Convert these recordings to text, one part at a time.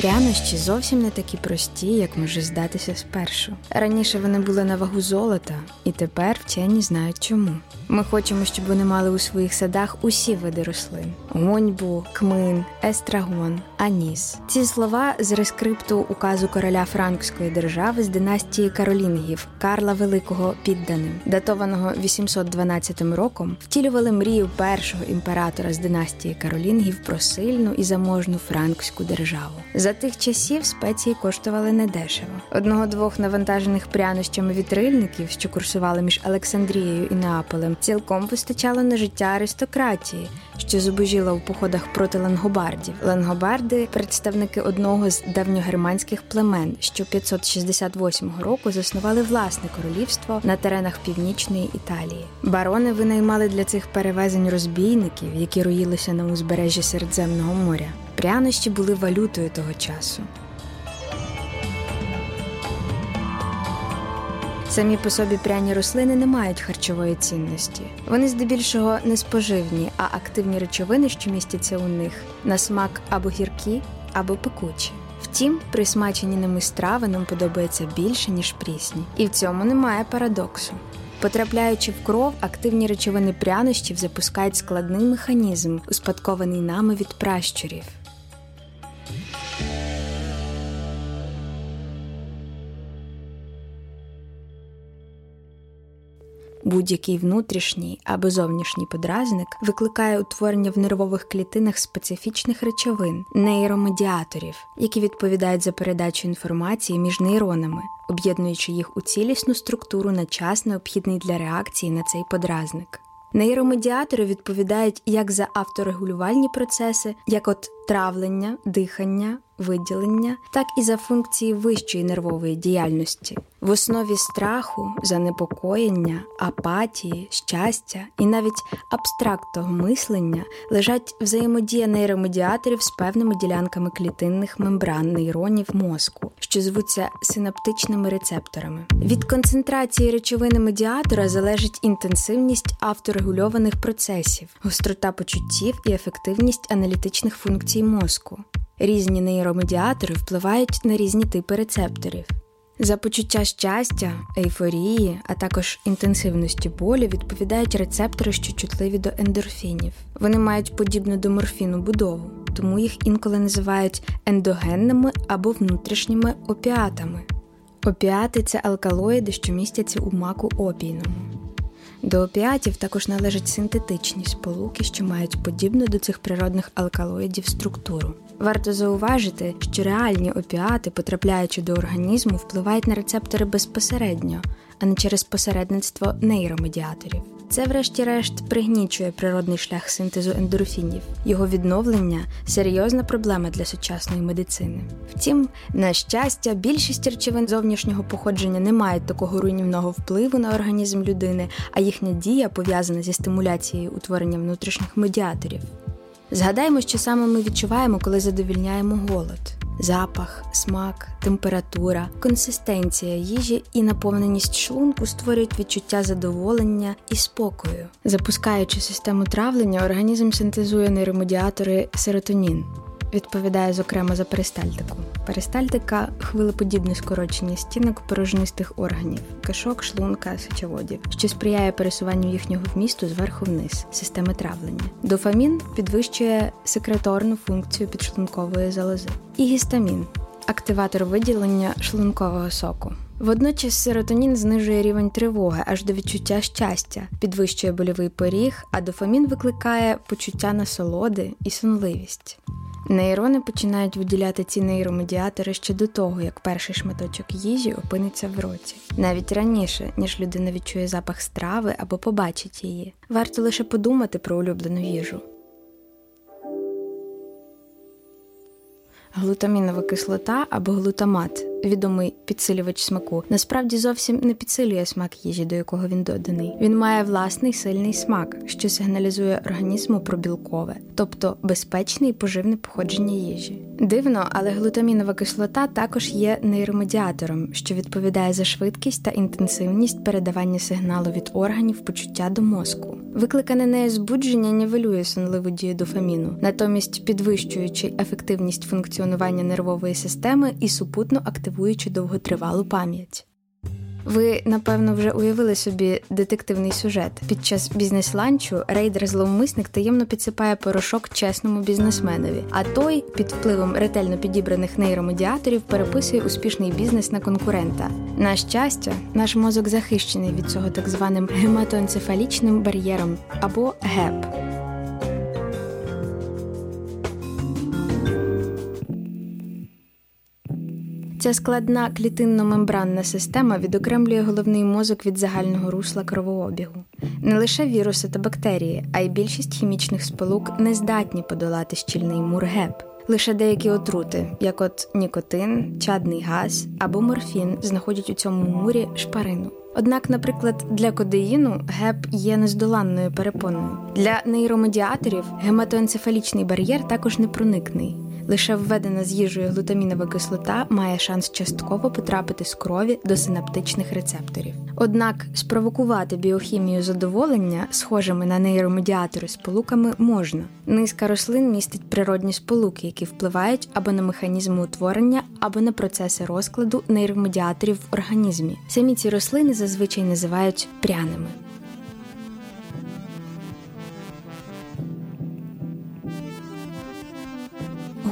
Прянощі зовсім не такі прості, як може здатися спершу. Раніше вони були на вагу золота, і тепер вчені знають чому. Ми хочемо, щоб вони мали у своїх садах усі види рослин: гоньбу, кмин, естрагон, аніс. Ці слова з рескрипту указу короля Франкської держави з династії Каролінгів Карла Великого підданим, датованого 812 роком, втілювали мрію першого імператора з династії Каролінгів про сильну і заможну франкську державу. За тих часів спеції коштували недешево. Одного-двох навантажених прянощами вітрильників, що курсували між Олександрією і Неаполем, цілком вистачало на життя аристократії, що зубожіла у походах проти лангобардів. Лангобарди представники одного з давньогерманських племен, що 568 року заснували власне королівство на теренах північної Італії. Барони винаймали для цих перевезень розбійників, які роїлися на узбережжі Середземного моря. Прянощі були валютою того часу. Самі по собі пряні рослини не мають харчової цінності. Вони здебільшого не споживні, а активні речовини, що містяться у них, на смак або гіркі, або пекучі. Втім, присмачені ними страви нам подобається більше, ніж прісні, і в цьому немає парадоксу. Потрапляючи в кров, активні речовини прянощів запускають складний механізм, успадкований нами від пращурів. Будь-який внутрішній або зовнішній подразник викликає утворення в нервових клітинах специфічних речовин, нейромедіаторів, які відповідають за передачу інформації між нейронами, об'єднуючи їх у цілісну структуру на час, необхідний для реакції на цей подразник. Нейромедіатори відповідають як за авторегулювальні процеси, як от травлення, дихання, виділення, так і за функції вищої нервової діяльності. В основі страху, занепокоєння, апатії, щастя і навіть абстрактного мислення лежать взаємодія нейромедіаторів з певними ділянками клітинних мембран нейронів мозку, що звуться синаптичними рецепторами. Від концентрації речовини медіатора залежить інтенсивність авторегульованих процесів, гострота почуттів і ефективність аналітичних функцій мозку. Різні нейромедіатори впливають на різні типи рецепторів. За почуття щастя, ейфорії, а також інтенсивності болю відповідають рецептори, що чутливі до ендорфінів. Вони мають подібну до морфіну будову, тому їх інколи називають ендогенними або внутрішніми опіатами. Опіати це алкалоїди, що містяться у маку опійному. До опіатів також належать синтетичні сполуки, що мають подібну до цих природних алкалоїдів структуру. Варто зауважити, що реальні опіати, потрапляючи до організму, впливають на рецептори безпосередньо, а не через посередництво нейромедіаторів. Це, врешті-решт, пригнічує природний шлях синтезу ендорфінів. Його відновлення серйозна проблема для сучасної медицини. Втім, на щастя, більшість речовин зовнішнього походження не мають такого руйнівного впливу на організм людини, а їхня дія пов'язана зі стимуляцією утворення внутрішніх медіаторів. Згадаємо, що саме ми відчуваємо, коли задовільняємо голод. Запах, смак, температура, консистенція їжі і наповненість шлунку створюють відчуття задоволення і спокою. Запускаючи систему травлення, організм синтезує нейромедіатори серотонін, відповідає зокрема за перистальтику. Перистальтика хвилеподібне скорочення стінок порожнистих органів, кишок, шлунка, сечоводів, що сприяє пересуванню їхнього вмісту зверху вниз, системи травлення. Дофамін підвищує секреторну функцію підшлункової залози. І гістамін активатор виділення шлункового соку. Водночас серотонін знижує рівень тривоги аж до відчуття щастя, підвищує больовий поріг, а дофамін викликає почуття насолоди і сонливість. Нейрони починають виділяти ці нейромедіатори ще до того, як перший шматочок їжі опиниться в роті, навіть раніше, ніж людина відчує запах страви або побачить її. Варто лише подумати про улюблену їжу. Глутамінова кислота або глутамат, відомий підсилювач смаку, насправді зовсім не підсилює смак їжі, до якого він доданий. Він має власний сильний смак, що сигналізує організму про білкове, тобто безпечне і поживне походження їжі. Дивно, але глутамінова кислота також є нейромедіатором, що відповідає за швидкість та інтенсивність передавання сигналу від органів почуття до мозку. Викликане нею збудження нівелює сонливу дію дофаміну, натомість підвищуючи ефективність функціонування нервової системи і супутно активуючи довготривалу пам'ять. Ви, напевно, вже уявили собі детективний сюжет. Під час бізнес-ланчу рейдер-зловмисник таємно підсипає порошок чесному бізнесменові, а той під впливом ретельно підібраних нейромедіаторів переписує успішний бізнес на конкурента. На щастя, наш мозок захищений від цього так званим гематоенцефалічним бар'єром або ГЕП. Ця складна клітинно-мембранна система відокремлює головний мозок від загального русла кровообігу. Не лише віруси та бактерії, а й більшість хімічних сполук не здатні подолати щільний мур ГЕП. Лише деякі отрути, як от нікотин, чадний газ або морфін, знаходять у цьому мурі шпарину. Однак, наприклад, для кодеїну ГЕП є нездоланною перепоною. Для нейромедіаторів гематоенцефалічний бар'єр також непроникний. Лише введена з їжею глутамінова кислота має шанс частково потрапити з крові до синаптичних рецепторів. Однак спровокувати біохімію задоволення схожими на нейромедіатори сполуками можна. Низка рослин містить природні сполуки, які впливають або на механізми утворення, або на процеси розкладу нейромедіаторів в організмі. Самі ці рослини зазвичай називають пряними.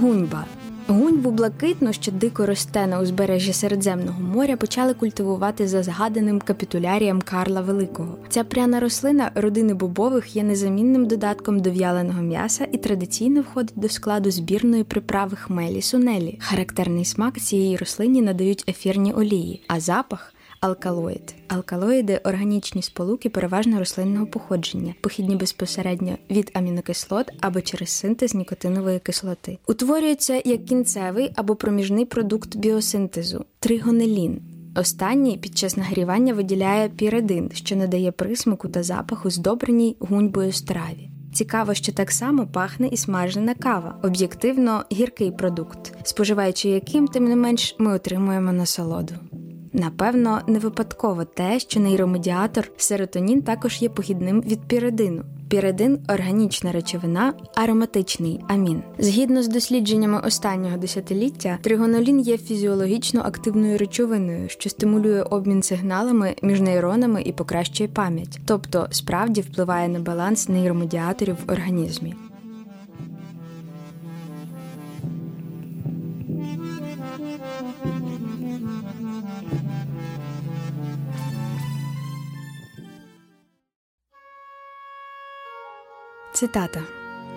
Гуньба. Гуньбу блакитну, що дико росте на узбережжі Середземного моря, почали культивувати за згаданим капітулярієм Карла Великого. Ця пряна рослина родини бобових є незамінним додатком до в'яленого м'яса і традиційно входить до складу збірної приправи хмелі сунелі. Характерний смак цієї рослині надають ефірні олії, а запах Алкалоїд. Алкалоїди органічні сполуки переважно рослинного походження, похідні безпосередньо від амінокислот або через синтез нікотинової кислоти. Утворюються як кінцевий або проміжний продукт біосинтезу тригонелін. Останній під час нагрівання виділяє піредин, що надає присмаку та запаху здобреній гуньбою страві. Цікаво, що так само пахне і смажена кава, об'єктивно гіркий продукт, споживаючи яким, тим не менш, ми отримуємо насолоду. Напевно, не випадково те, що нейромедіатор серотонін також є похідним від піридину. Піридин органічна речовина, ароматичний амін. Згідно з дослідженнями останнього десятиліття, тригонолін є фізіологічно активною речовиною, що стимулює обмін сигналами між нейронами і покращує пам'ять, тобто справді впливає на баланс нейромедіаторів в організмі. Цитата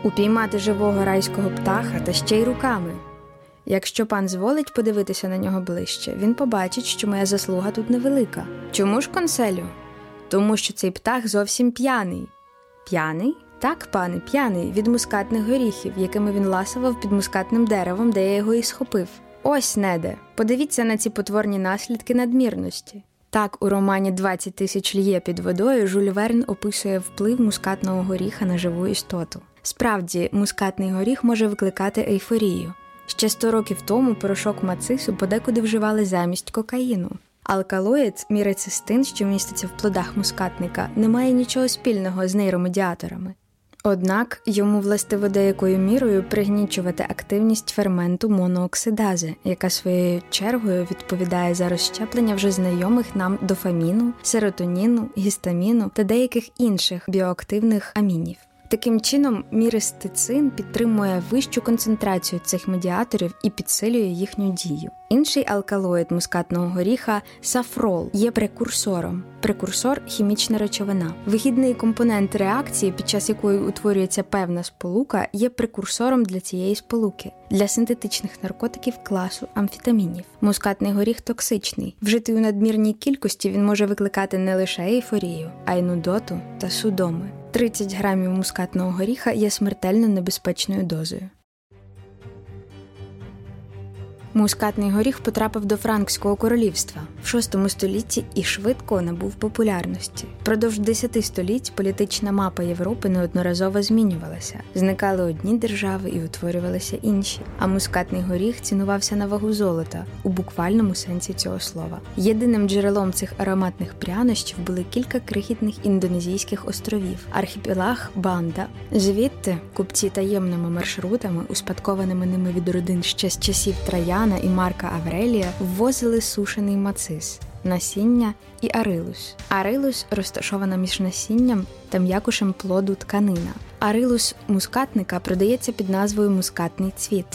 Упіймати живого райського птаха та ще й руками. Якщо пан зволить подивитися на нього ближче, він побачить, що моя заслуга тут невелика. Чому ж конселю? Тому що цей птах зовсім п'яний. П'яний? Так, пане, п'яний від мускатних горіхів, якими він ласував під мускатним деревом, де я його і схопив. Ось неде. Подивіться на ці потворні наслідки надмірності. Так, у романі «20 тисяч льє під водою Жюль Верн описує вплив мускатного горіха на живу істоту. Справді, мускатний горіх може викликати ейфорію. Ще 100 років тому порошок мацису подекуди вживали замість кокаїну. Алкалоїд, мірецистин, що міститься в плодах мускатника, не має нічого спільного з нейромедіаторами. Однак йому властиво деякою мірою пригнічувати активність ферменту монооксидази, яка своєю чергою відповідає за розщеплення вже знайомих нам дофаміну, серотоніну, гістаміну та деяких інших біоактивних амінів. Таким чином, мірестицин підтримує вищу концентрацію цих медіаторів і підсилює їхню дію. Інший алкалоїд мускатного горіха сафрол є прекурсором. Прекурсор хімічна речовина. Вихідний компонент реакції, під час якої утворюється певна сполука, є прекурсором для цієї сполуки, для синтетичних наркотиків класу амфетамінів. Мускатний горіх токсичний. Вжитий у надмірній кількості він може викликати не лише ейфорію, а й нудоту та судоми. 30 грамів мускатного горіха є смертельно небезпечною дозою. Мускатний горіх потрапив до Франкського королівства в VI столітті і швидко набув популярності. Продовж десяти століть політична мапа Європи неодноразово змінювалася. Зникали одні держави і утворювалися інші. А мускатний горіх цінувався на вагу золота у буквальному сенсі цього слова. Єдиним джерелом цих ароматних прянощів були кілька крихітних індонезійських островів: архіпелаг Банда. Звідти купці таємними маршрутами, успадкованими ними від родин ще з часів Трая. Юліана і Марка Аврелія ввозили сушений мацис, насіння і арилус. Арилус розташована між насінням та м'якушем плоду тканина. Арилус мускатника продається під назвою мускатний цвіт.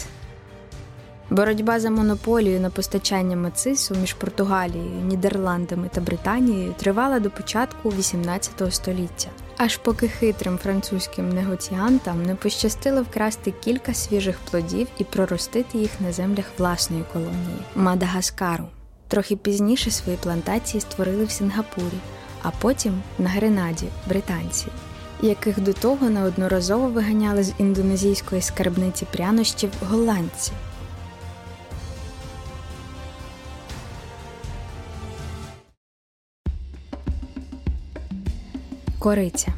Боротьба за монополію на постачання мацису між Португалією, Нідерландами та Британією тривала до початку XVIII століття. Аж поки хитрим французьким негоціантам не пощастило вкрасти кілька свіжих плодів і проростити їх на землях власної колонії Мадагаскару. Трохи пізніше свої плантації створили в Сінгапурі, а потім на Гренаді британці, яких до того неодноразово виганяли з індонезійської скарбниці прянощів голландці. Кориця.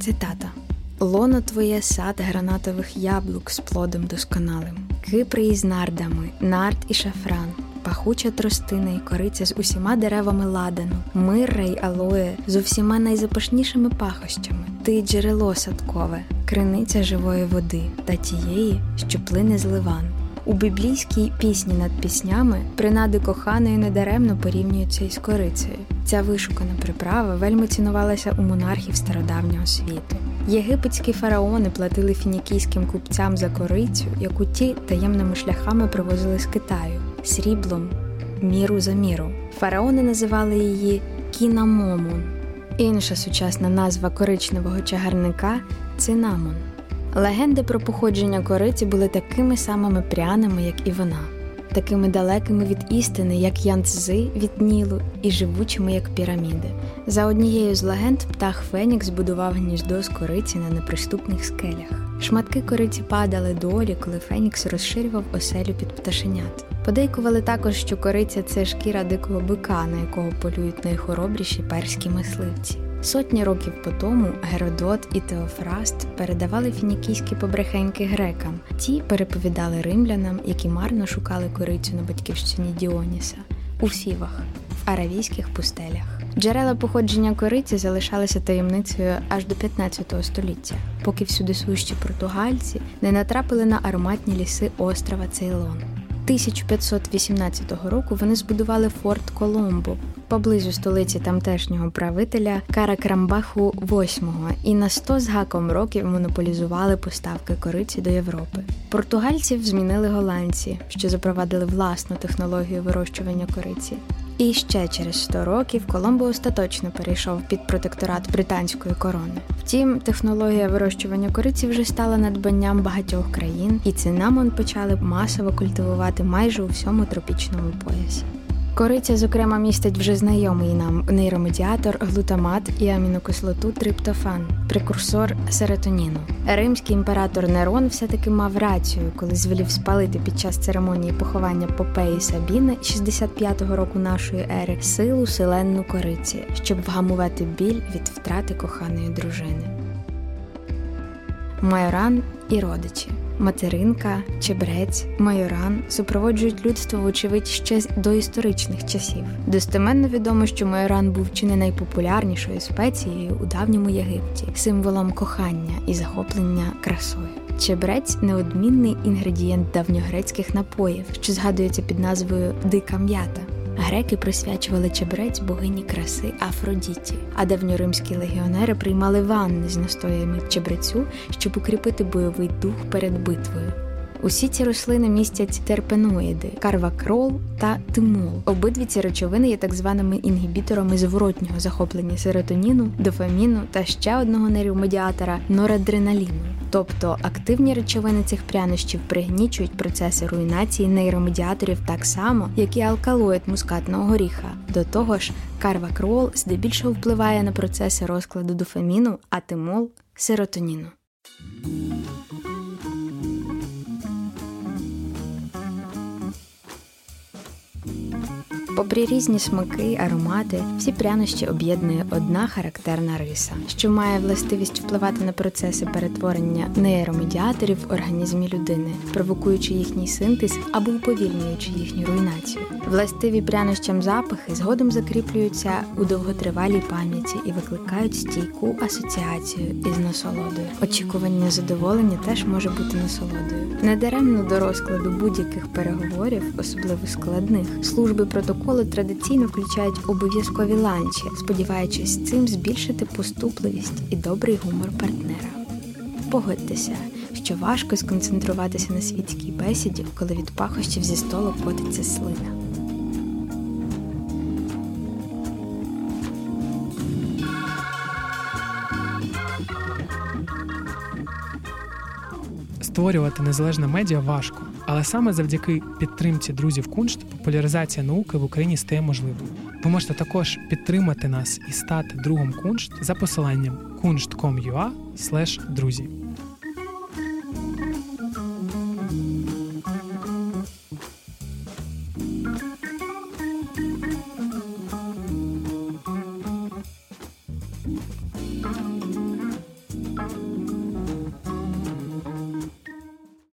Цитата. Лоно твоє сад гранатових яблук з плодом досконалим, кипри із нардами, нард і шафран, пахуча тростина і кориця з усіма деревами ладану, мирра й алоє з усіма найзапашнішими пахощами, ти джерело садкове, криниця живої води та тієї, що плине з ливан. У біблійській пісні над піснями принади коханої недаремно порівнюються із корицею. Ця вишукана приправа вельми цінувалася у монархів стародавнього світу. Єгипетські фараони платили фінікійським купцям за корицю, яку ті таємними шляхами привозили з Китаю, сріблом, міру за міру. Фараони називали її кінамомун. Інша сучасна назва коричневого чагарника цинамон. Легенди про походження кориці були такими самими пряними, як і вона, такими далекими від істини, як янцзи від Нілу, і живучими, як піраміди. За однією з легенд птах Фенікс будував гніздо з кориці на неприступних скелях. Шматки кориці падали долі, коли Фенікс розширював оселю під пташенят. Подейкували також, що кориця це шкіра дикого бика, на якого полюють найхоробріші перські мисливці. Сотні років по тому Геродот і Теофраст передавали фінікійські побрехеньки грекам. Ті переповідали римлянам, які марно шукали корицю на батьківщині Діоніса у Фівах, в аравійських пустелях. Джерела походження кориці залишалися таємницею аж до 15 століття, поки всюди сущі португальці не натрапили на ароматні ліси острова Цейлон. 1518 року вони збудували форт Коломбо поблизу столиці тамтешнього правителя Каракрамбаху VIII і на 100 з гаком років монополізували поставки кориці до Європи. Португальців змінили голландці, що запровадили власну технологію вирощування кориці. І ще через 100 років Коломбо остаточно перейшов під протекторат британської корони. Втім, технологія вирощування кориці вже стала надбанням багатьох країн, і цинамон почали масово культивувати майже у всьому тропічному поясі. Кориця, зокрема, містить вже знайомий нам нейромедіатор, глутамат і амінокислоту триптофан, прекурсор серотоніну. Римський імператор Нерон все-таки мав рацію, коли звелів спалити під час церемонії поховання Попеї Сабіни 65-го року нашої ери силу селенну кориці, щоб вгамувати біль від втрати коханої дружини. Майоран і родичі. Материнка, чебрець, майоран супроводжують людство, вочевидь, ще з доісторичних часів. Достеменно відомо, що майоран був чи не найпопулярнішою спецією у давньому Єгипті, символом кохання і захоплення красою. Чебрець неодмінний інгредієнт давньогрецьких напоїв, що згадується під назвою дика м'ята. Греки присвячували чебрець богині краси Афродіті, а давньоримські легіонери приймали ванни з настоями чебрецю, щоб укріпити бойовий дух перед битвою. Усі ці рослини містять терпеноїди, карвакрол та тимол. Обидві ці речовини є так званими інгібіторами зворотнього захоплення серотоніну, дофаміну та ще одного нейромедіатора норадреналіну. Тобто активні речовини цих прянощів пригнічують процеси руйнації нейромедіаторів так само, як і алкалоїд мускатного горіха. До того ж, карвакрол здебільшого впливає на процеси розкладу дофаміну, а тимол серотоніну. Попри різні смаки, аромати, всі прянощі об'єднує одна характерна риса, що має властивість впливати на процеси перетворення нейромедіаторів в організмі людини, провокуючи їхній синтез або уповільнюючи їхню руйнацію. Властиві прянощам запахи згодом закріплюються у довготривалій пам'яті і викликають стійку асоціацію із насолодою. Очікування задоволення теж може бути насолодою. Недаремно до розкладу будь-яких переговорів, особливо складних, служби протоколу традиційно включають обов'язкові ланчі, сподіваючись цим збільшити поступливість і добрий гумор партнера. Погодьтеся, що важко сконцентруватися на світській бесіді, коли від пахощів зі столу котиться слина. Створювати незалежне медіа важко, але саме завдяки підтримці друзів Куншт популяризація науки в Україні стає можливою. Ви можете також підтримати нас і стати другом Куншт за посиланням kunst.com.ua друзі.